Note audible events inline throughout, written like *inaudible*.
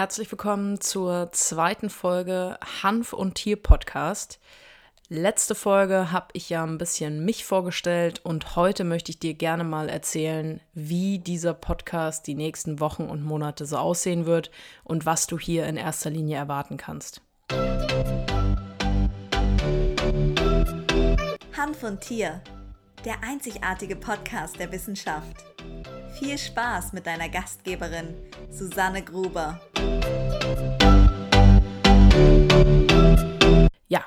Herzlich willkommen zur zweiten Folge Hanf und Tier Podcast. Letzte Folge habe ich ja ein bisschen mich vorgestellt und heute möchte ich dir gerne mal erzählen, wie dieser Podcast die nächsten Wochen und Monate so aussehen wird und was du hier in erster Linie erwarten kannst. Hanf und Tier, der einzigartige Podcast der Wissenschaft. Viel Spaß mit deiner Gastgeberin Susanne Gruber. Ja,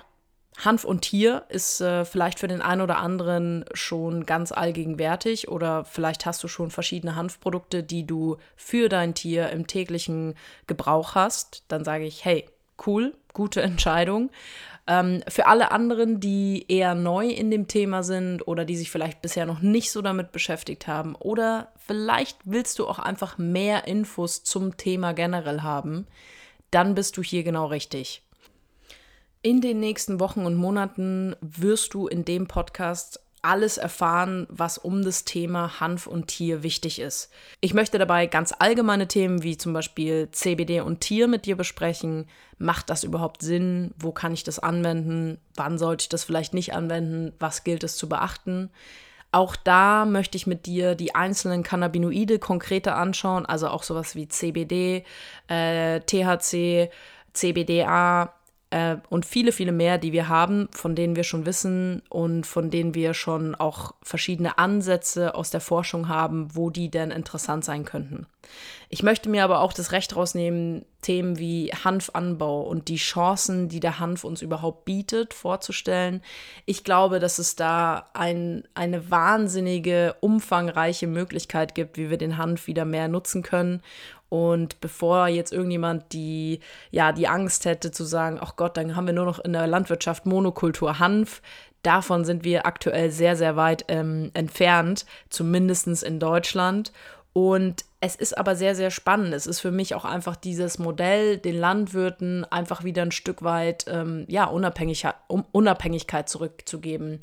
Hanf und Tier ist äh, vielleicht für den einen oder anderen schon ganz allgegenwärtig oder vielleicht hast du schon verschiedene Hanfprodukte, die du für dein Tier im täglichen Gebrauch hast. Dann sage ich, hey, cool, gute Entscheidung. Ähm, für alle anderen, die eher neu in dem Thema sind oder die sich vielleicht bisher noch nicht so damit beschäftigt haben oder vielleicht willst du auch einfach mehr Infos zum Thema generell haben, dann bist du hier genau richtig. In den nächsten Wochen und Monaten wirst du in dem Podcast alles erfahren, was um das Thema Hanf und Tier wichtig ist. Ich möchte dabei ganz allgemeine Themen wie zum Beispiel CBD und Tier mit dir besprechen. Macht das überhaupt Sinn? Wo kann ich das anwenden? Wann sollte ich das vielleicht nicht anwenden? Was gilt es zu beachten? Auch da möchte ich mit dir die einzelnen Cannabinoide konkreter anschauen, also auch sowas wie CBD, äh, THC, CBDA, äh, und viele, viele mehr, die wir haben, von denen wir schon wissen und von denen wir schon auch verschiedene Ansätze aus der Forschung haben, wo die denn interessant sein könnten. Ich möchte mir aber auch das Recht rausnehmen, Themen wie Hanfanbau und die Chancen, die der Hanf uns überhaupt bietet, vorzustellen. Ich glaube, dass es da ein, eine wahnsinnige, umfangreiche Möglichkeit gibt, wie wir den Hanf wieder mehr nutzen können und bevor jetzt irgendjemand die, ja, die Angst hätte zu sagen, ach Gott, dann haben wir nur noch in der Landwirtschaft Monokultur Hanf, davon sind wir aktuell sehr, sehr weit ähm, entfernt, zumindest in Deutschland. Und es ist aber sehr, sehr spannend. Es ist für mich auch einfach dieses Modell, den Landwirten einfach wieder ein Stück weit ähm, ja, Unabhängigkeit, um, Unabhängigkeit zurückzugeben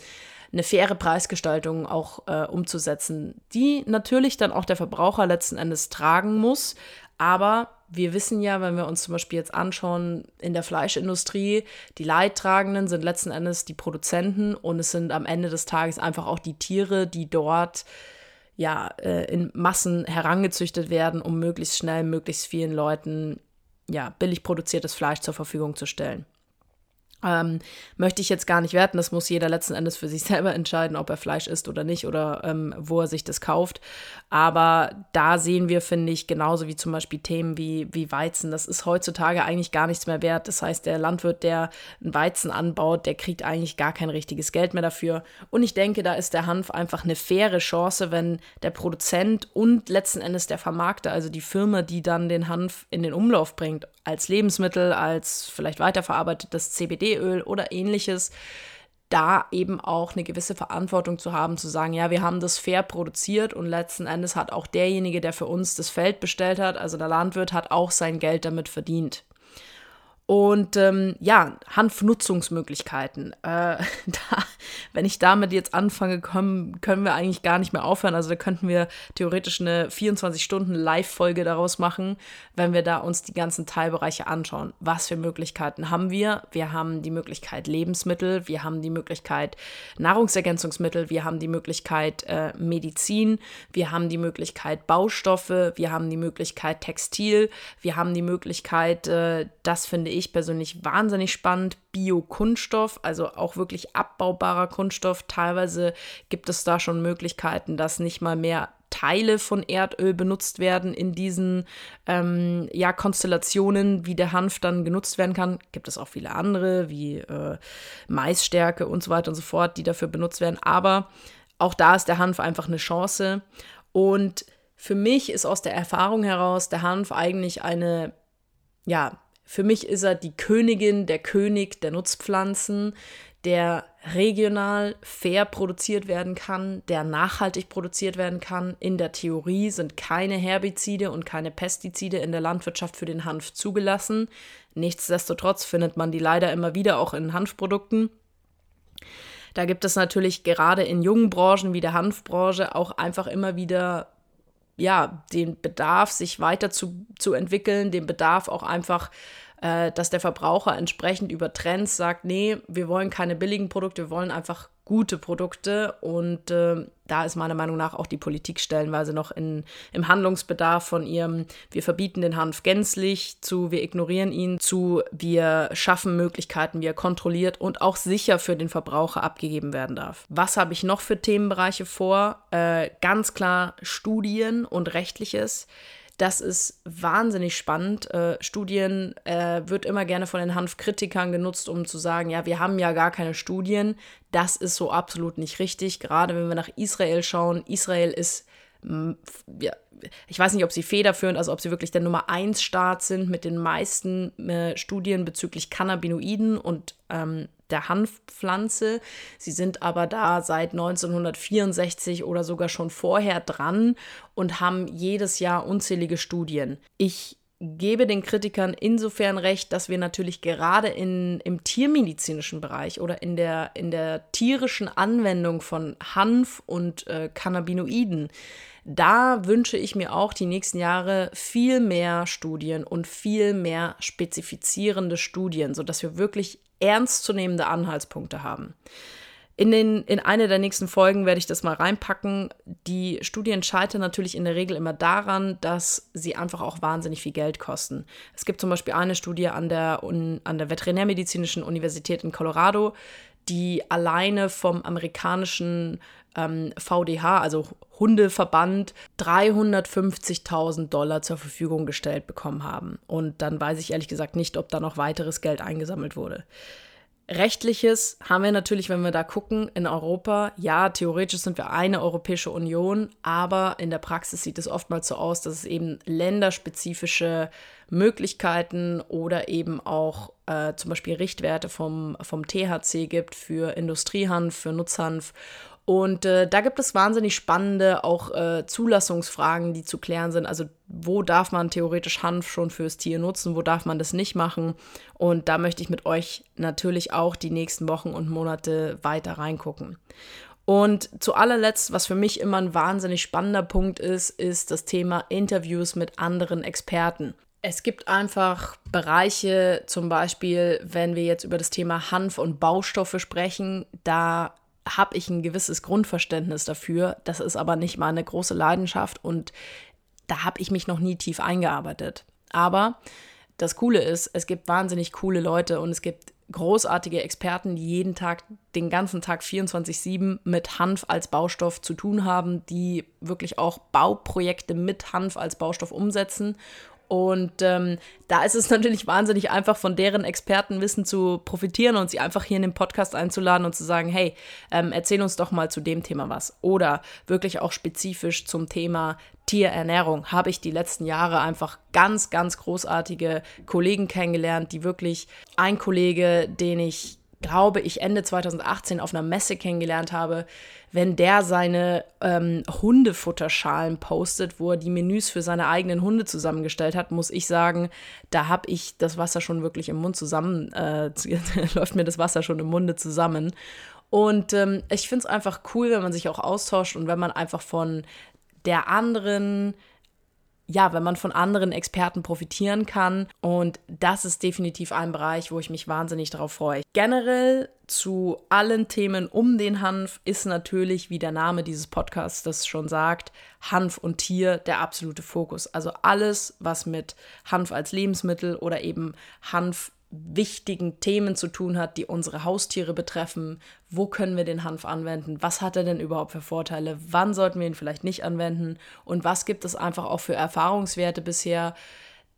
eine faire Preisgestaltung auch äh, umzusetzen, die natürlich dann auch der Verbraucher letzten Endes tragen muss. Aber wir wissen ja, wenn wir uns zum Beispiel jetzt anschauen, in der Fleischindustrie, die Leidtragenden sind letzten Endes die Produzenten und es sind am Ende des Tages einfach auch die Tiere, die dort ja äh, in Massen herangezüchtet werden, um möglichst schnell möglichst vielen Leuten ja billig produziertes Fleisch zur Verfügung zu stellen. Ähm, möchte ich jetzt gar nicht werten. Das muss jeder letzten Endes für sich *laughs* selber entscheiden, ob er Fleisch isst oder nicht oder ähm, wo er sich das kauft. Aber da sehen wir, finde ich, genauso wie zum Beispiel Themen wie, wie Weizen. Das ist heutzutage eigentlich gar nichts mehr wert. Das heißt, der Landwirt, der einen Weizen anbaut, der kriegt eigentlich gar kein richtiges Geld mehr dafür. Und ich denke, da ist der Hanf einfach eine faire Chance, wenn der Produzent und letzten Endes der Vermarkter, also die Firma, die dann den Hanf in den Umlauf bringt, als Lebensmittel, als vielleicht weiterverarbeitetes CBD-Öl oder ähnliches, da eben auch eine gewisse Verantwortung zu haben, zu sagen, ja, wir haben das fair produziert und letzten Endes hat auch derjenige, der für uns das Feld bestellt hat, also der Landwirt, hat auch sein Geld damit verdient. Und ähm, ja, Hanfnutzungsmöglichkeiten. Äh, *laughs* da, wenn ich damit jetzt anfange, können, können wir eigentlich gar nicht mehr aufhören. Also da könnten wir theoretisch eine 24-Stunden-Live-Folge daraus machen, wenn wir da uns die ganzen Teilbereiche anschauen. Was für Möglichkeiten haben wir? Wir haben die Möglichkeit Lebensmittel, wir haben die Möglichkeit Nahrungsergänzungsmittel, wir haben die Möglichkeit äh, Medizin, wir haben die Möglichkeit Baustoffe, wir haben die Möglichkeit Textil, wir haben die Möglichkeit, äh, das finde ich, ich persönlich wahnsinnig spannend. Biokunststoff, also auch wirklich abbaubarer Kunststoff. Teilweise gibt es da schon Möglichkeiten, dass nicht mal mehr Teile von Erdöl benutzt werden in diesen ähm, ja, Konstellationen, wie der Hanf dann genutzt werden kann. Gibt es auch viele andere, wie äh, Maisstärke und so weiter und so fort, die dafür benutzt werden. Aber auch da ist der Hanf einfach eine Chance. Und für mich ist aus der Erfahrung heraus der Hanf eigentlich eine, ja, für mich ist er die Königin, der König der Nutzpflanzen, der regional fair produziert werden kann, der nachhaltig produziert werden kann. In der Theorie sind keine Herbizide und keine Pestizide in der Landwirtschaft für den Hanf zugelassen. Nichtsdestotrotz findet man die leider immer wieder auch in Hanfprodukten. Da gibt es natürlich gerade in jungen Branchen wie der Hanfbranche auch einfach immer wieder ja, den Bedarf, sich weiter zu, zu entwickeln, den Bedarf auch einfach äh, dass der Verbraucher entsprechend über Trends sagt, nee, wir wollen keine billigen Produkte, wir wollen einfach gute Produkte. Und äh, da ist meiner Meinung nach auch die Politik stellenweise noch in, im Handlungsbedarf von ihrem, wir verbieten den Hanf gänzlich, zu wir ignorieren ihn, zu wir schaffen Möglichkeiten, wie er kontrolliert und auch sicher für den Verbraucher abgegeben werden darf. Was habe ich noch für Themenbereiche vor? Äh, ganz klar Studien und rechtliches. Das ist wahnsinnig spannend. Äh, Studien äh, wird immer gerne von den Hanfkritikern genutzt, um zu sagen, ja, wir haben ja gar keine Studien. Das ist so absolut nicht richtig. Gerade wenn wir nach Israel schauen. Israel ist ja, ich weiß nicht, ob sie federführend, also ob sie wirklich der Nummer 1 Staat sind mit den meisten äh, Studien bezüglich Cannabinoiden und ähm, der Hanfpflanze. Sie sind aber da seit 1964 oder sogar schon vorher dran und haben jedes Jahr unzählige Studien. Ich gebe den Kritikern insofern recht, dass wir natürlich gerade in, im tiermedizinischen Bereich oder in der, in der tierischen Anwendung von Hanf und äh, Cannabinoiden, da wünsche ich mir auch die nächsten Jahre viel mehr Studien und viel mehr spezifizierende Studien, sodass wir wirklich ernstzunehmende Anhaltspunkte haben. In, den, in eine der nächsten Folgen werde ich das mal reinpacken. Die Studien scheitern natürlich in der Regel immer daran, dass sie einfach auch wahnsinnig viel Geld kosten. Es gibt zum Beispiel eine Studie an der, an der Veterinärmedizinischen Universität in Colorado, die alleine vom amerikanischen ähm, VDH, also Hundeverband, 350.000 Dollar zur Verfügung gestellt bekommen haben. Und dann weiß ich ehrlich gesagt nicht, ob da noch weiteres Geld eingesammelt wurde. Rechtliches haben wir natürlich, wenn wir da gucken, in Europa. Ja, theoretisch sind wir eine Europäische Union, aber in der Praxis sieht es oftmals so aus, dass es eben länderspezifische Möglichkeiten oder eben auch äh, zum Beispiel Richtwerte vom, vom THC gibt für Industriehanf, für Nutzhanf und äh, da gibt es wahnsinnig spannende auch äh, Zulassungsfragen, die zu klären sind. Also wo darf man theoretisch Hanf schon fürs Tier nutzen, wo darf man das nicht machen? Und da möchte ich mit euch natürlich auch die nächsten Wochen und Monate weiter reingucken. Und zu allerletzt, was für mich immer ein wahnsinnig spannender Punkt ist, ist das Thema Interviews mit anderen Experten. Es gibt einfach Bereiche, zum Beispiel, wenn wir jetzt über das Thema Hanf und Baustoffe sprechen, da habe ich ein gewisses Grundverständnis dafür. Das ist aber nicht meine große Leidenschaft und da habe ich mich noch nie tief eingearbeitet. Aber das Coole ist, es gibt wahnsinnig coole Leute und es gibt großartige Experten, die jeden Tag, den ganzen Tag 24-7 mit Hanf als Baustoff zu tun haben, die wirklich auch Bauprojekte mit Hanf als Baustoff umsetzen und ähm, da ist es *laughs* natürlich wahnsinnig einfach, von deren Expertenwissen zu profitieren und sie einfach hier in den Podcast einzuladen und zu sagen, hey, ähm, erzähl uns doch mal zu dem Thema was. Oder wirklich auch spezifisch zum Thema Tierernährung habe ich die letzten Jahre einfach ganz, ganz großartige Kollegen kennengelernt, die wirklich ein Kollege, den ich glaube ich, Ende 2018 auf einer Messe kennengelernt habe, wenn der seine ähm, Hundefutterschalen postet, wo er die Menüs für seine eigenen Hunde zusammengestellt hat, muss ich sagen, da habe ich das Wasser schon wirklich im Mund zusammen, äh, *laughs* läuft mir das Wasser schon im Munde zusammen. Und ähm, ich finde es einfach cool, wenn man sich auch austauscht und wenn man einfach von der anderen ja, wenn man von anderen Experten profitieren kann. Und das ist definitiv ein Bereich, wo ich mich wahnsinnig darauf freue. Generell zu allen Themen um den Hanf ist natürlich, wie der Name dieses Podcasts das schon sagt, Hanf und Tier der absolute Fokus. Also alles, was mit Hanf als Lebensmittel oder eben Hanf wichtigen Themen zu tun hat, die unsere Haustiere betreffen. Wo können wir den Hanf anwenden? Was hat er denn überhaupt für Vorteile? Wann sollten wir ihn vielleicht nicht anwenden? Und was gibt es einfach auch für Erfahrungswerte bisher?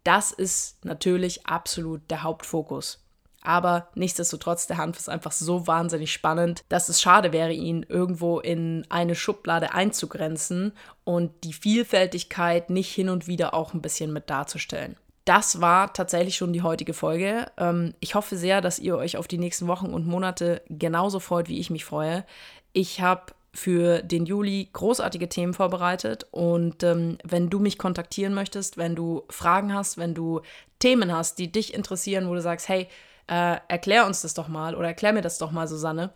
Das ist natürlich absolut der Hauptfokus. Aber nichtsdestotrotz, der Hanf ist einfach so wahnsinnig spannend, dass es schade wäre, ihn irgendwo in eine Schublade einzugrenzen und die Vielfältigkeit nicht hin und wieder auch ein bisschen mit darzustellen das war tatsächlich schon die heutige Folge. Ähm, ich hoffe sehr, dass ihr euch auf die nächsten Wochen und Monate genauso freut, wie ich mich freue. Ich habe für den Juli großartige Themen vorbereitet und ähm, wenn du mich kontaktieren möchtest, wenn du Fragen hast, wenn du Themen hast, die dich interessieren, wo du sagst, hey, äh, erklär uns das doch mal oder erklär mir das doch mal, Susanne,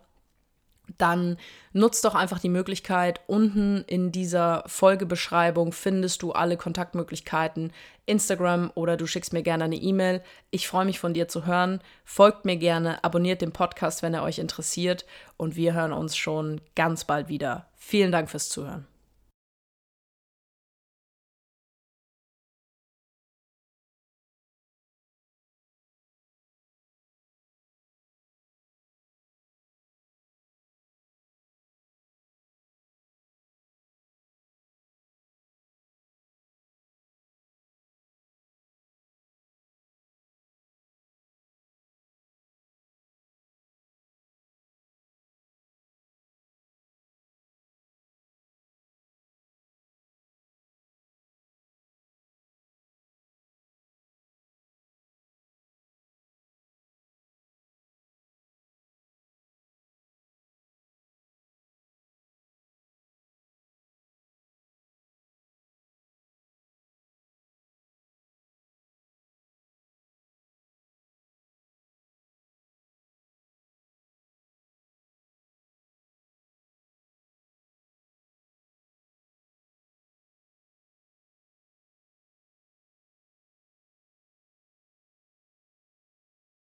dann nutzt doch einfach die Möglichkeit. Unten in dieser Folgebeschreibung findest du alle Kontaktmöglichkeiten, Instagram oder du schickst mir gerne eine E-Mail. Ich freue mich von dir zu hören. Folgt mir gerne, abonniert den Podcast, wenn er euch interessiert und wir hören uns schon ganz bald wieder. Vielen Dank fürs Zuhören.